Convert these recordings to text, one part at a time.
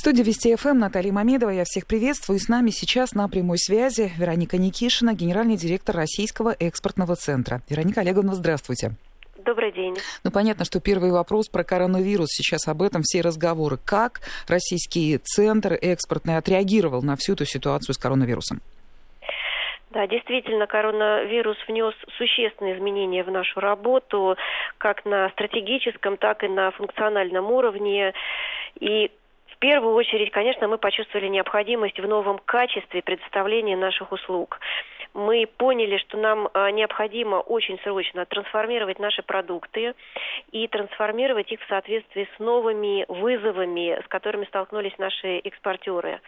В студии Вести ФМ Наталья Мамедова. Я всех приветствую. И с нами сейчас на прямой связи Вероника Никишина, генеральный директор Российского экспортного центра. Вероника Олеговна, здравствуйте. Добрый день. Ну, понятно, что первый вопрос про коронавирус. Сейчас об этом все разговоры. Как российский центр экспортный отреагировал на всю эту ситуацию с коронавирусом? Да, действительно, коронавирус внес существенные изменения в нашу работу, как на стратегическом, так и на функциональном уровне. И первую очередь, конечно, мы почувствовали необходимость в новом качестве предоставления наших услуг. Мы поняли, что нам а, необходимо очень срочно трансформировать наши продукты и трансформировать их в соответствии с новыми вызовами, с которыми столкнулись наши экспортеры.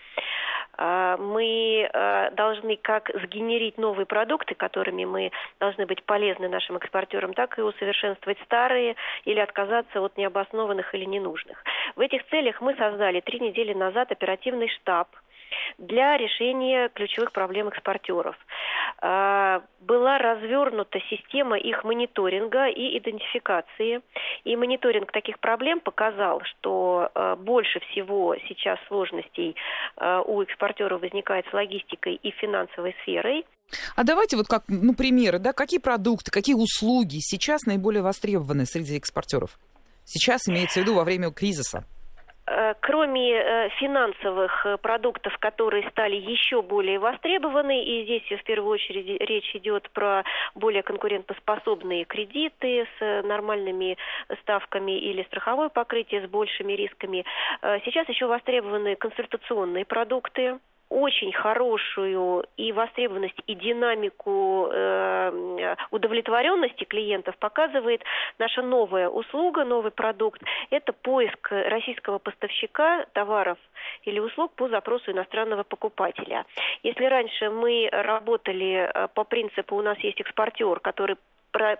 А, мы а, должны как сгенерить новые продукты, которыми мы должны быть полезны нашим экспортерам, так и усовершенствовать старые или отказаться от необоснованных или ненужных. В этих целях мы создали три недели назад оперативный штаб для решения ключевых проблем экспортеров. А, была развернута система их мониторинга и идентификации. И мониторинг таких проблем показал, что а, больше всего сейчас сложностей а, у экспортеров возникает с логистикой и финансовой сферой. А давайте вот как, ну, примеры, да, какие продукты, какие услуги сейчас наиболее востребованы среди экспортеров? Сейчас имеется в виду во время кризиса. Э, кроме э, финансовых э, продуктов, которые стали еще более востребованы, и здесь в первую очередь речь идет про более конкурентоспособные кредиты с нормальными ставками или страховое покрытие с большими рисками, сейчас еще востребованы консультационные продукты, очень хорошую и востребованность, и динамику э, удовлетворенности клиентов показывает наша новая услуга, новый продукт. Это поиск российского поставщика товаров или услуг по запросу иностранного покупателя. Если раньше мы работали э, по принципу, у нас есть экспортер, который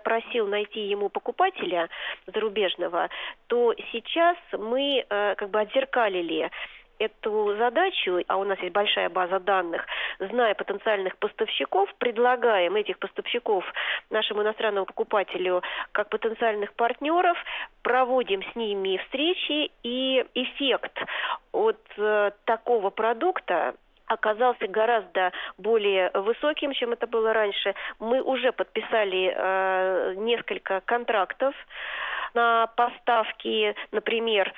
просил найти ему покупателя зарубежного, то сейчас мы э, как бы отзеркалили эту задачу, а у нас есть большая база данных, зная потенциальных поставщиков, предлагаем этих поставщиков нашему иностранному покупателю как потенциальных партнеров, проводим с ними встречи, и эффект от э, такого продукта оказался гораздо более высоким, чем это было раньше. Мы уже подписали э, несколько контрактов на поставки, например,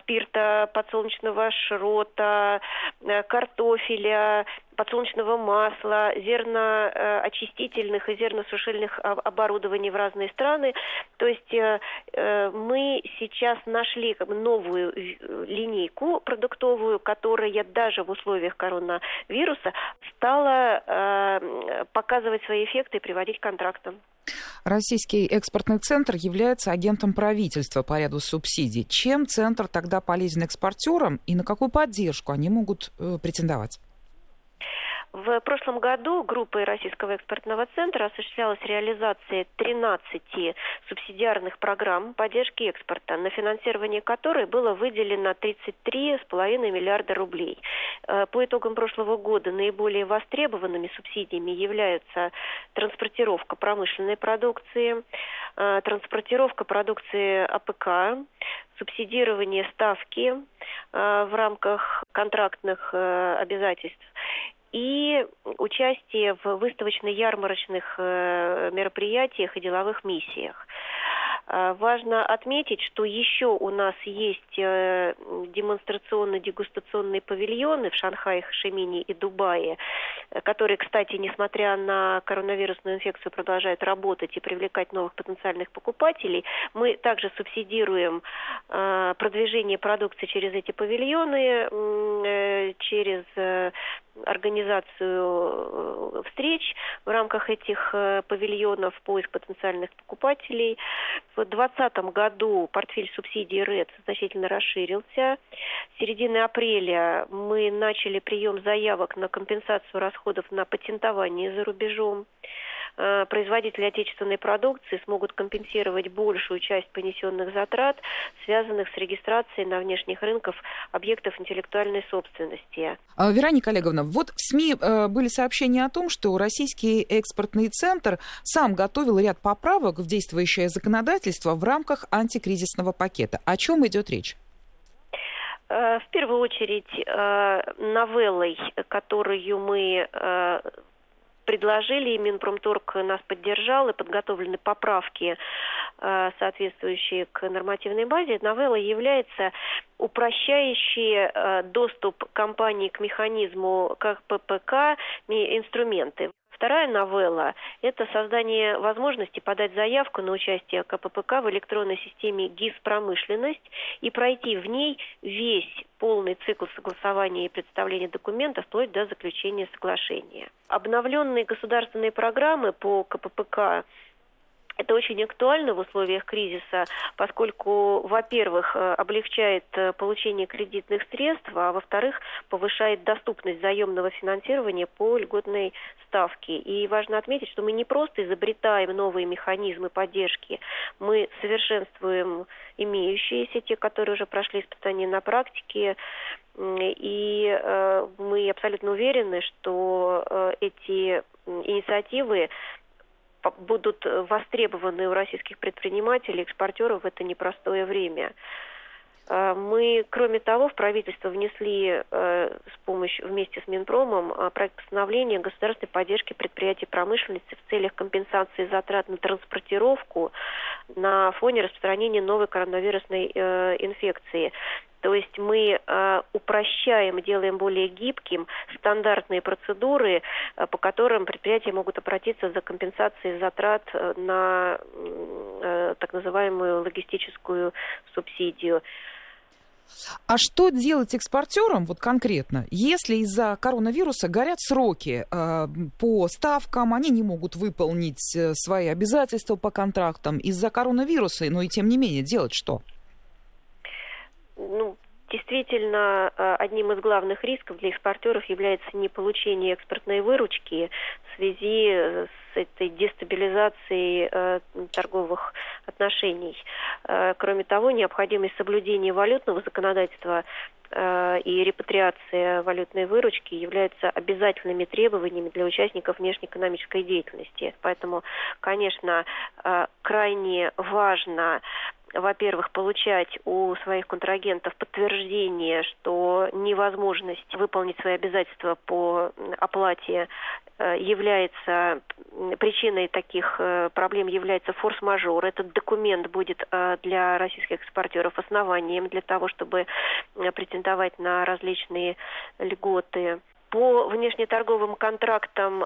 спирта, подсолнечного шрота, э, картофеля, подсолнечного масла, зерноочистительных и зерносушильных оборудований в разные страны. То есть э, мы сейчас нашли новую линейку продуктовую, которая даже в условиях коронавируса стала показывать свои эффекты и приводить к контрактам. Российский экспортный центр является агентом правительства по ряду субсидий. Чем центр тогда полезен экспортерам и на какую поддержку они могут э, претендовать? В прошлом году группой Российского экспортного центра осуществлялась реализация 13 субсидиарных программ поддержки экспорта, на финансирование которой было выделено 33,5 миллиарда рублей. Э, по итогам прошлого года наиболее востребованными субсидиями являются транспортировка промышленной продукции, э, транспортировка продукции АПК, субсидирование ставки э, в рамках контрактных обязательств и участие в выставочно-ярмарочных э, мероприятиях и деловых миссиях. А, важно отметить, что еще у нас есть э, демонстрационно-дегустационные павильоны в Шанхае, Хашимине и Дубае, которые, кстати, несмотря на коронавирусную инфекцию, продолжают работать и привлекать новых потенциальных покупателей. Мы также субсидируем э, продвижение продукции через эти павильоны, через организацию встреч в рамках этих павильонов, поиск потенциальных покупателей. В 2020 году портфель субсидий РЭД значительно расширился. С середины апреля мы начали прием заявок на компенсацию расходов на патентование за рубежом. Э, производители отечественной продукции смогут компенсировать большую часть понесенных затрат, связанных с регистрацией на внешних рынках объектов интеллектуальной собственности. А, Вероника Олеговна, вот в СМИ э, были сообщения о том, что Российский экспортный центр сам готовил ряд поправок в действующее законодательство в рамках антикризисного пакета. О чем идет речь? В первую очередь, новеллой, которую мы предложили, и Минпромторг нас поддержал, и подготовлены поправки, э, соответствующие к нормативной базе. Новелла является упрощающей э, доступ компании к механизму как ППК инструменты. Вторая новелла – это создание возможности подать заявку на участие КППК в электронной системе ГИС «Промышленность» и пройти в ней весь полный цикл согласования и представления документов вплоть до заключения соглашения. Обновленные государственные программы по КППК это очень актуально в условиях кризиса, поскольку, во-первых, э, облегчает э, получение кредитных средств, а во-вторых, повышает доступность заемного финансирования по льготной ставке. И важно отметить, что мы не просто изобретаем новые механизмы поддержки, мы совершенствуем имеющиеся, те, которые уже прошли испытания на практике, и э, мы абсолютно уверены, что эти инициативы будут востребованы у российских предпринимателей, экспортеров в это непростое время. Э, мы, кроме того, в правительство внесли э, с помощью вместе с Минпромом э, проект постановления государственной поддержки предприятий промышленности в целях компенсации затрат на транспортировку на фоне распространения новой коронавирусной инфекции. То есть мы э, упрощаем, делаем более гибким стандартные процедуры, э, по которым предприятия могут обратиться за компенсацией затрат на э, так называемую логистическую субсидию. А что делать экспортерам, вот конкретно, если из-за коронавируса горят сроки э, по ставкам, они не могут выполнить э, свои обязательства по контрактам из-за коронавируса, но и тем не менее делать что? Ну, Действительно, э, одним из главных рисков для экспортеров является не получение экспортной выручки в связи с этой дестабилизацией э, торговых отношений. Э, кроме того, необходимость соблюдения валютного законодательства э, и репатриация валютной выручки являются обязательными требованиями для участников внешнеэкономической деятельности. Поэтому, конечно, э, крайне важно во-первых, получать у своих контрагентов подтверждение, что невозможность выполнить свои обязательства по оплате э, является причиной таких э, проблем является форс-мажор. Этот документ будет э, для российских экспортеров основанием для того, чтобы претендовать на различные льготы. По внешнеторговым контрактам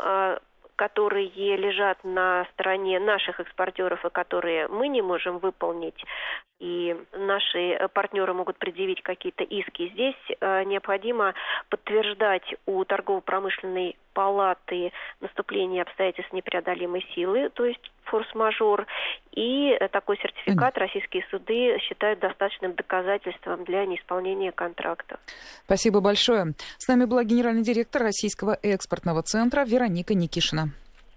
которые лежат на стороне наших экспортеров и которые мы не можем выполнить, и наши партнеры могут предъявить какие-то иски. Здесь э, необходимо подтверждать у торгово-промышленной палаты наступление обстоятельств непреодолимой силы, то есть форс-мажор, и такой сертификат российские суды считают достаточным доказательством для неисполнения контрактов. Спасибо большое. С нами была генеральный директор Российского экспортного центра Вероника Никишина.